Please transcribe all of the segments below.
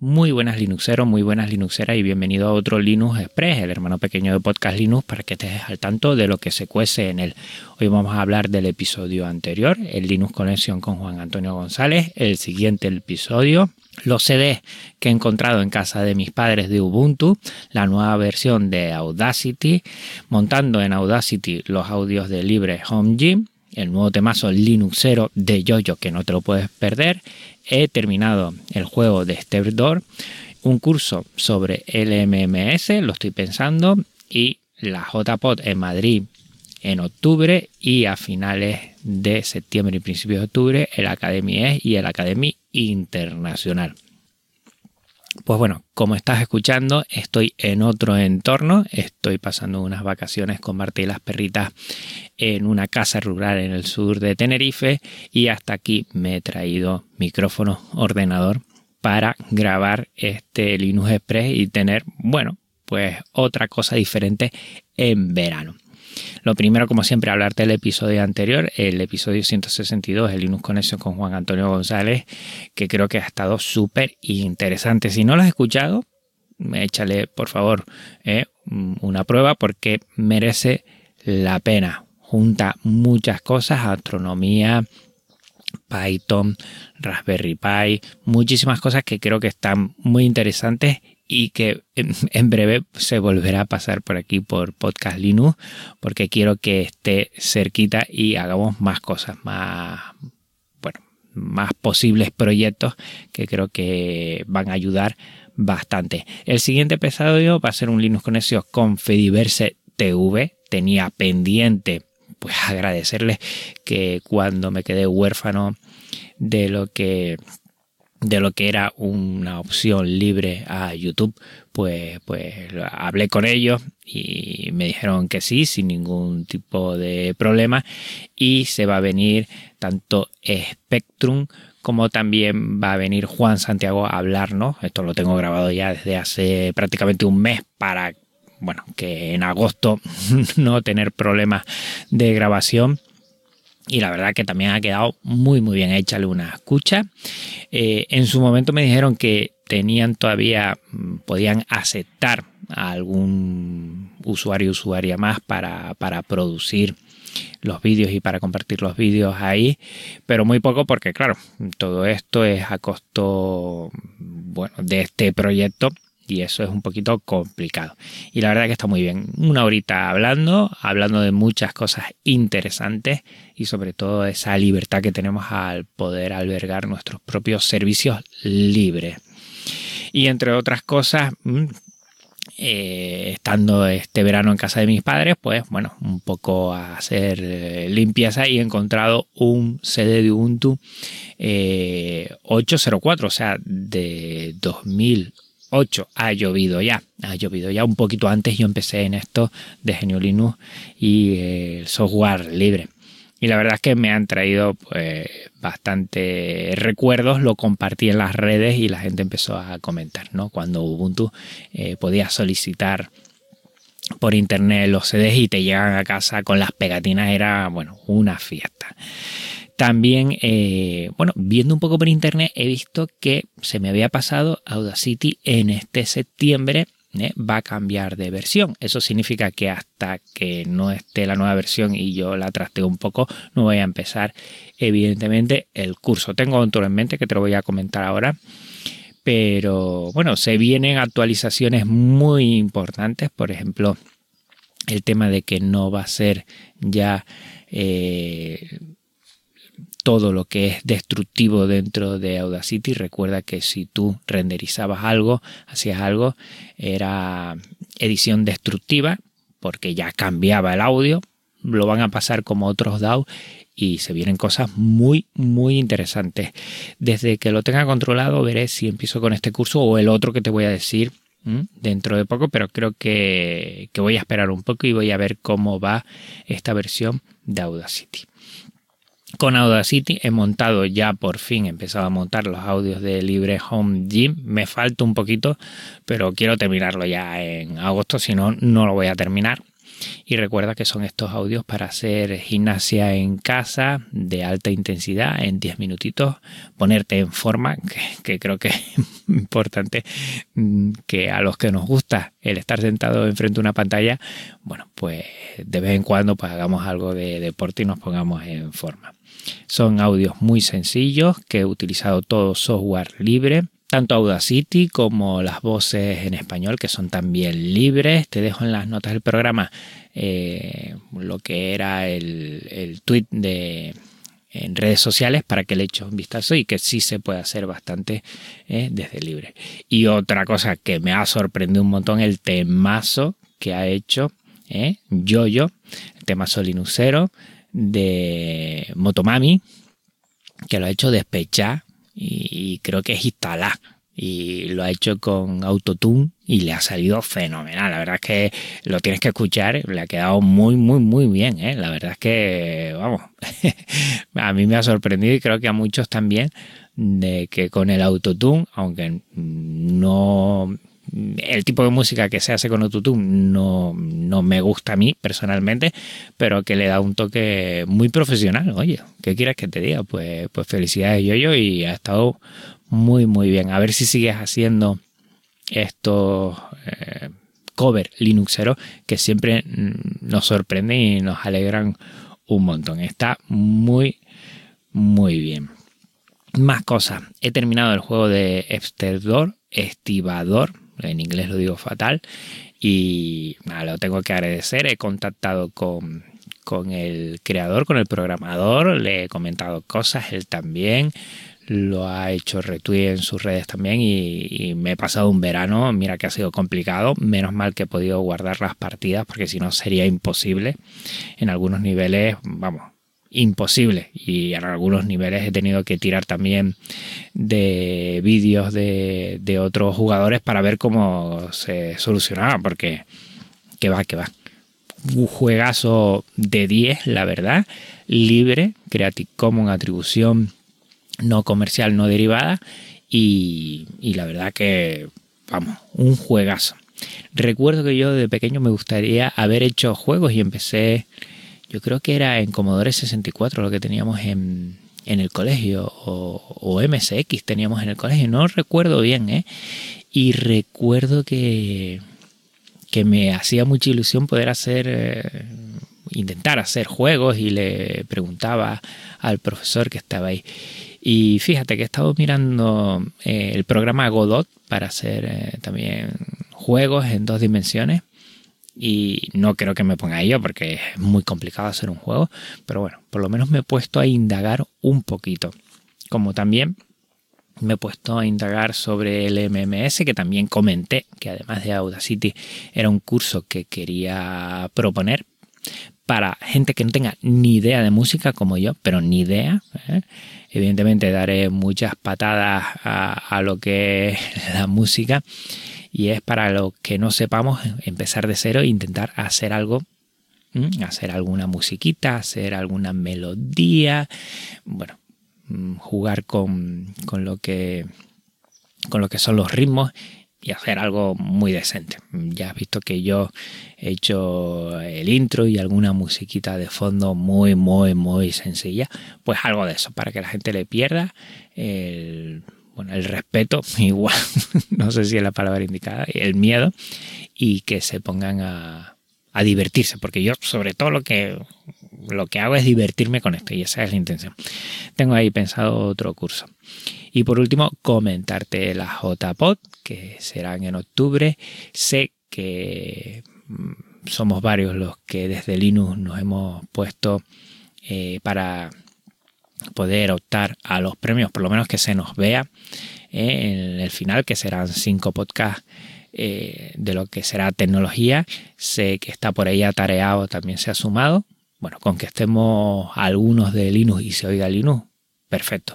Muy buenas Linuxeros, muy buenas Linuxeras y bienvenido a otro Linux Express, el hermano pequeño de Podcast Linux, para que estés al tanto de lo que se cuece en él. Hoy vamos a hablar del episodio anterior, el Linux Conexión con Juan Antonio González, el siguiente episodio, los CDs que he encontrado en casa de mis padres de Ubuntu, la nueva versión de Audacity, montando en Audacity los audios de Libre Home Gym, el nuevo temazo Linuxero de Yoyo que no te lo puedes perder, he terminado el juego de Step Door, un curso sobre LMMS, lo estoy pensando, y la JPOD en Madrid en octubre y a finales de septiembre y principios de octubre el Academy E y el Academy Internacional. Pues bueno, como estás escuchando, estoy en otro entorno, estoy pasando unas vacaciones con Marta y las perritas en una casa rural en el sur de Tenerife y hasta aquí me he traído micrófono, ordenador para grabar este Linux Express y tener, bueno, pues otra cosa diferente en verano. Lo primero, como siempre, hablarte del episodio anterior, el episodio 162, el Linux Conexión con Juan Antonio González, que creo que ha estado súper interesante. Si no lo has escuchado, échale, por favor, eh, una prueba porque merece la pena. Junta muchas cosas, astronomía, Python, Raspberry Pi, muchísimas cosas que creo que están muy interesantes y que en, breve se volverá a pasar por aquí por Podcast Linux porque quiero que esté cerquita y hagamos más cosas, más, bueno, más posibles proyectos que creo que van a ayudar bastante. El siguiente episodio va a ser un Linux Conexión con Fediverse TV. Tenía pendiente pues agradecerles que cuando me quedé huérfano de lo que de lo que era una opción libre a YouTube, pues, pues hablé con ellos y me dijeron que sí, sin ningún tipo de problema. Y se va a venir tanto Spectrum como también va a venir Juan Santiago a hablarnos. Esto lo tengo grabado ya desde hace prácticamente un mes para, bueno, que en agosto no tener problemas de grabación y la verdad que también ha quedado muy muy bien hecha una escucha. Eh, en su momento me dijeron que tenían todavía, mm, podían aceptar a algún usuario usuaria más para, para producir los vídeos y para compartir los vídeos ahí, pero muy poco porque claro, todo esto es a costo bueno, de este proyecto y eso es un poquito complicado. Y la verdad que está muy bien. Una horita hablando, hablando de muchas cosas interesantes y sobre todo esa libertad que tenemos al poder albergar nuestros propios servicios libres. Y entre otras cosas, mm, eh, estando este verano en casa de mis padres, pues bueno, un poco a hacer eh, limpieza y he encontrado un CD de Ubuntu 804, eh, o sea, de 2000 8 ha llovido ya, ha llovido ya un poquito antes yo empecé en esto de Genio Linux y el software libre. Y la verdad es que me han traído pues, bastante recuerdos, lo compartí en las redes y la gente empezó a comentar, ¿no? Cuando Ubuntu eh, podía solicitar por internet los CDs y te llegan a casa con las pegatinas era, bueno, una fiesta. También, eh, bueno, viendo un poco por internet, he visto que se me había pasado Audacity en este septiembre. ¿eh? va a cambiar de versión. Eso significa que hasta que no esté la nueva versión y yo la trasteo un poco, no voy a empezar, evidentemente, el curso. Tengo otro en mente que te lo voy a comentar ahora. Pero bueno, se vienen actualizaciones muy importantes. Por ejemplo, el tema de que no va a ser ya. Eh, todo lo que es destructivo dentro de Audacity. Recuerda que si tú renderizabas algo, hacías algo, era edición destructiva porque ya cambiaba el audio. Lo van a pasar como otros DAW y se vienen cosas muy, muy interesantes. Desde que lo tenga controlado, veré si empiezo con este curso o el otro que te voy a decir dentro de poco, pero creo que, que voy a esperar un poco y voy a ver cómo va esta versión de Audacity. Con Audacity he montado ya por fin, he empezado a montar los audios de Libre Home Gym. Me falta un poquito, pero quiero terminarlo ya en agosto, si no, no lo voy a terminar. Y recuerda que son estos audios para hacer gimnasia en casa de alta intensidad en 10 minutitos, ponerte en forma, que, creo que es importante mm, que a los que nos gusta el estar sentado enfrente de una pantalla, bueno, pues de vez en cuando pues hagamos algo de deporte y nos pongamos en forma. Son audios muy sencillos que he utilizado todo software libre tanto Audacity como las voces en español que son también libres. Te dejo en las notas del programa eh, lo que era el, el tweet de en redes sociales para que le eches un vistazo y que sí se puede hacer bastante eh, desde libre. Y otra cosa que me ha sorprendido un montón, el temazo que ha hecho eh, Yoyo, el temazo linuxero de Motomami, que lo ha hecho despechar y creo que es instalar y lo ha hecho con Autotune y le ha salido fenomenal. La verdad es que lo tienes que escuchar, le ha quedado muy, muy, muy bien. ¿eh? La verdad es que, vamos, a mí me ha sorprendido y creo que a muchos también de que con el Autotune, aunque no... El tipo de música que se hace con Autotune no, no me gusta a mí personalmente, pero que le da un toque muy profesional. Oye, ¿qué quieres que te diga? Pues, pues felicidades yo, y ha estado muy, muy bien. A ver si sigues haciendo estos eh, cover Linuxero que siempre nos sorprenden y nos alegran un montón. Está muy, muy bien. Más cosas. He terminado el juego de Estevador, Estibador, en inglés lo digo fatal, y lo tengo que agradecer. He contactado con, con el creador, con el programador, le he comentado cosas, él también lo ha hecho retweet en sus redes también y, me he pasado un verano, mira que ha sido complicado, menos mal que he podido guardar las partidas porque si no sería imposible. En algunos niveles, vamos, imposible y en algunos niveles he tenido que tirar también de vídeos de, otros jugadores para ver cómo se solucionaba porque que va, que va. Un juegazo de 10, la verdad, libre, Creative Commons, atribución no comercial, no derivada. Y, la verdad que, vamos, un juegazo. Recuerdo que yo de pequeño me gustaría haber hecho juegos y empecé, yo creo que era en Commodore 64 lo que teníamos en, en el colegio o, MSX teníamos en el colegio, no recuerdo bien, ¿eh? Y recuerdo que, que me hacía mucha ilusión poder hacer, eh, intentar hacer juegos y le preguntaba al profesor que estaba ahí. Y fíjate que he estado mirando eh, el programa Godot para hacer eh, también juegos en dos dimensiones. Y no creo que me ponga yo porque es muy complicado hacer un juego. Pero bueno, por lo menos me he puesto a indagar un poquito. Como también me he puesto a indagar sobre el MMS, que también comenté que además de Audacity era un curso que quería proponer para gente que no tenga ni idea de música como yo, pero ni idea. ¿eh? Evidentemente daré muchas patadas a, lo que es la música y es para los que no sepamos empezar de cero e intentar hacer algo hacer alguna musiquita, hacer alguna melodía, bueno, mm, jugar con, con, lo que con lo que son los ritmos y hacer algo muy decente. Ya has visto que yo he hecho el intro y alguna musiquita de fondo muy, muy, muy sencilla. Pues algo de eso, para que la gente le pierda el, bueno, el respeto, igual, no sé si es la palabra indicada, el miedo, y que se pongan a, a divertirse, porque yo sobre todo lo que, lo que hago es divertirme con esto y esa es la intención. Tengo ahí pensado otro curso. Y por último, comentarte la JPod, que serán en octubre. Sé que mm, somos varios los que desde Linux nos hemos puesto eh, para poder optar a los premios, por lo menos que se nos vea en el final, que serán cinco podcasts eh, de lo que será tecnología. Sé que está por ahí atareado, también se ha sumado. Bueno, con que estemos algunos de Linux y se oiga Linux, perfecto.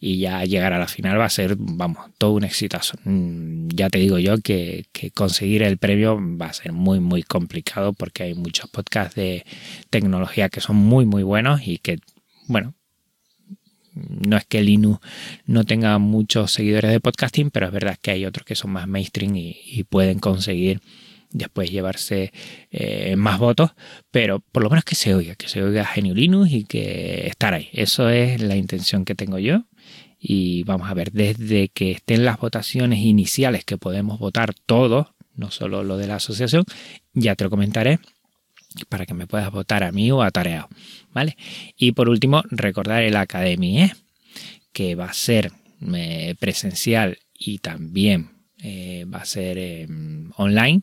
Y ya llegar a la final va a ser, vamos, todo un exitazo. Mm, ya te digo yo que, conseguir el premio va a ser muy, muy complicado porque hay muchos podcasts de tecnología que son muy, muy buenos y que, bueno, no es que Linux no tenga muchos seguidores de podcasting, pero es verdad que hay otros que son más mainstream y, pueden conseguir después llevarse eh, más votos, pero por lo menos que se oiga, que se oiga Genio Linux y que estar ahí. Eso es la intención que tengo yo. Y vamos a ver, desde que estén las votaciones iniciales, que podemos votar todos, no solo lo de la asociación, ya te lo comentaré para que me puedas votar a mí o a Tareao, ¿vale? Y por último, recordar el Academy, que va a ser eh, presencial y también eh, va a ser em, online.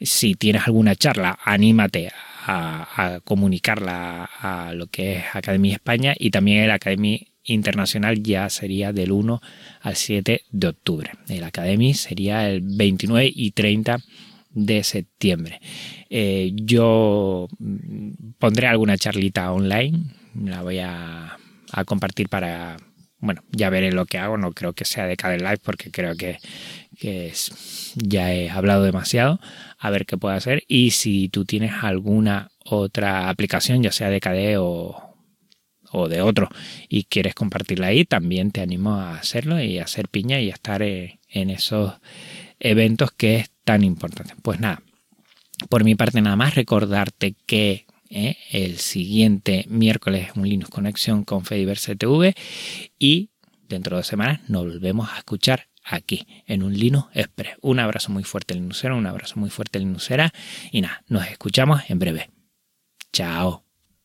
Si tienes alguna charla, anímate a, comunicarla a lo que es Academia España y también el Academia Internacional ya sería del 1 al 7 de octubre. El Academy sería el 29 y 30 de septiembre. Eh, yo mm, pondré alguna charlita online, la voy a, compartir para, bueno, ya veré lo que hago, no creo que sea de cada live porque creo que, ya he hablado demasiado, a ver qué puedo hacer y si tú tienes alguna otra aplicación, ya sea de KDE o, o de otro y quieres compartirla ahí, también te animo a hacerlo y a hacer piña y a estar eh, en esos eventos que es tan importante. Pues nada, por mi parte nada más recordarte que ¿eh? el siguiente miércoles un Linux Conexión con Fediverse TV y dentro de dos semanas nos volvemos a escuchar aquí en un Linux Express. Un abrazo muy fuerte Linuxera, un abrazo muy fuerte Linuxera y nada, nos escuchamos en breve. Chao.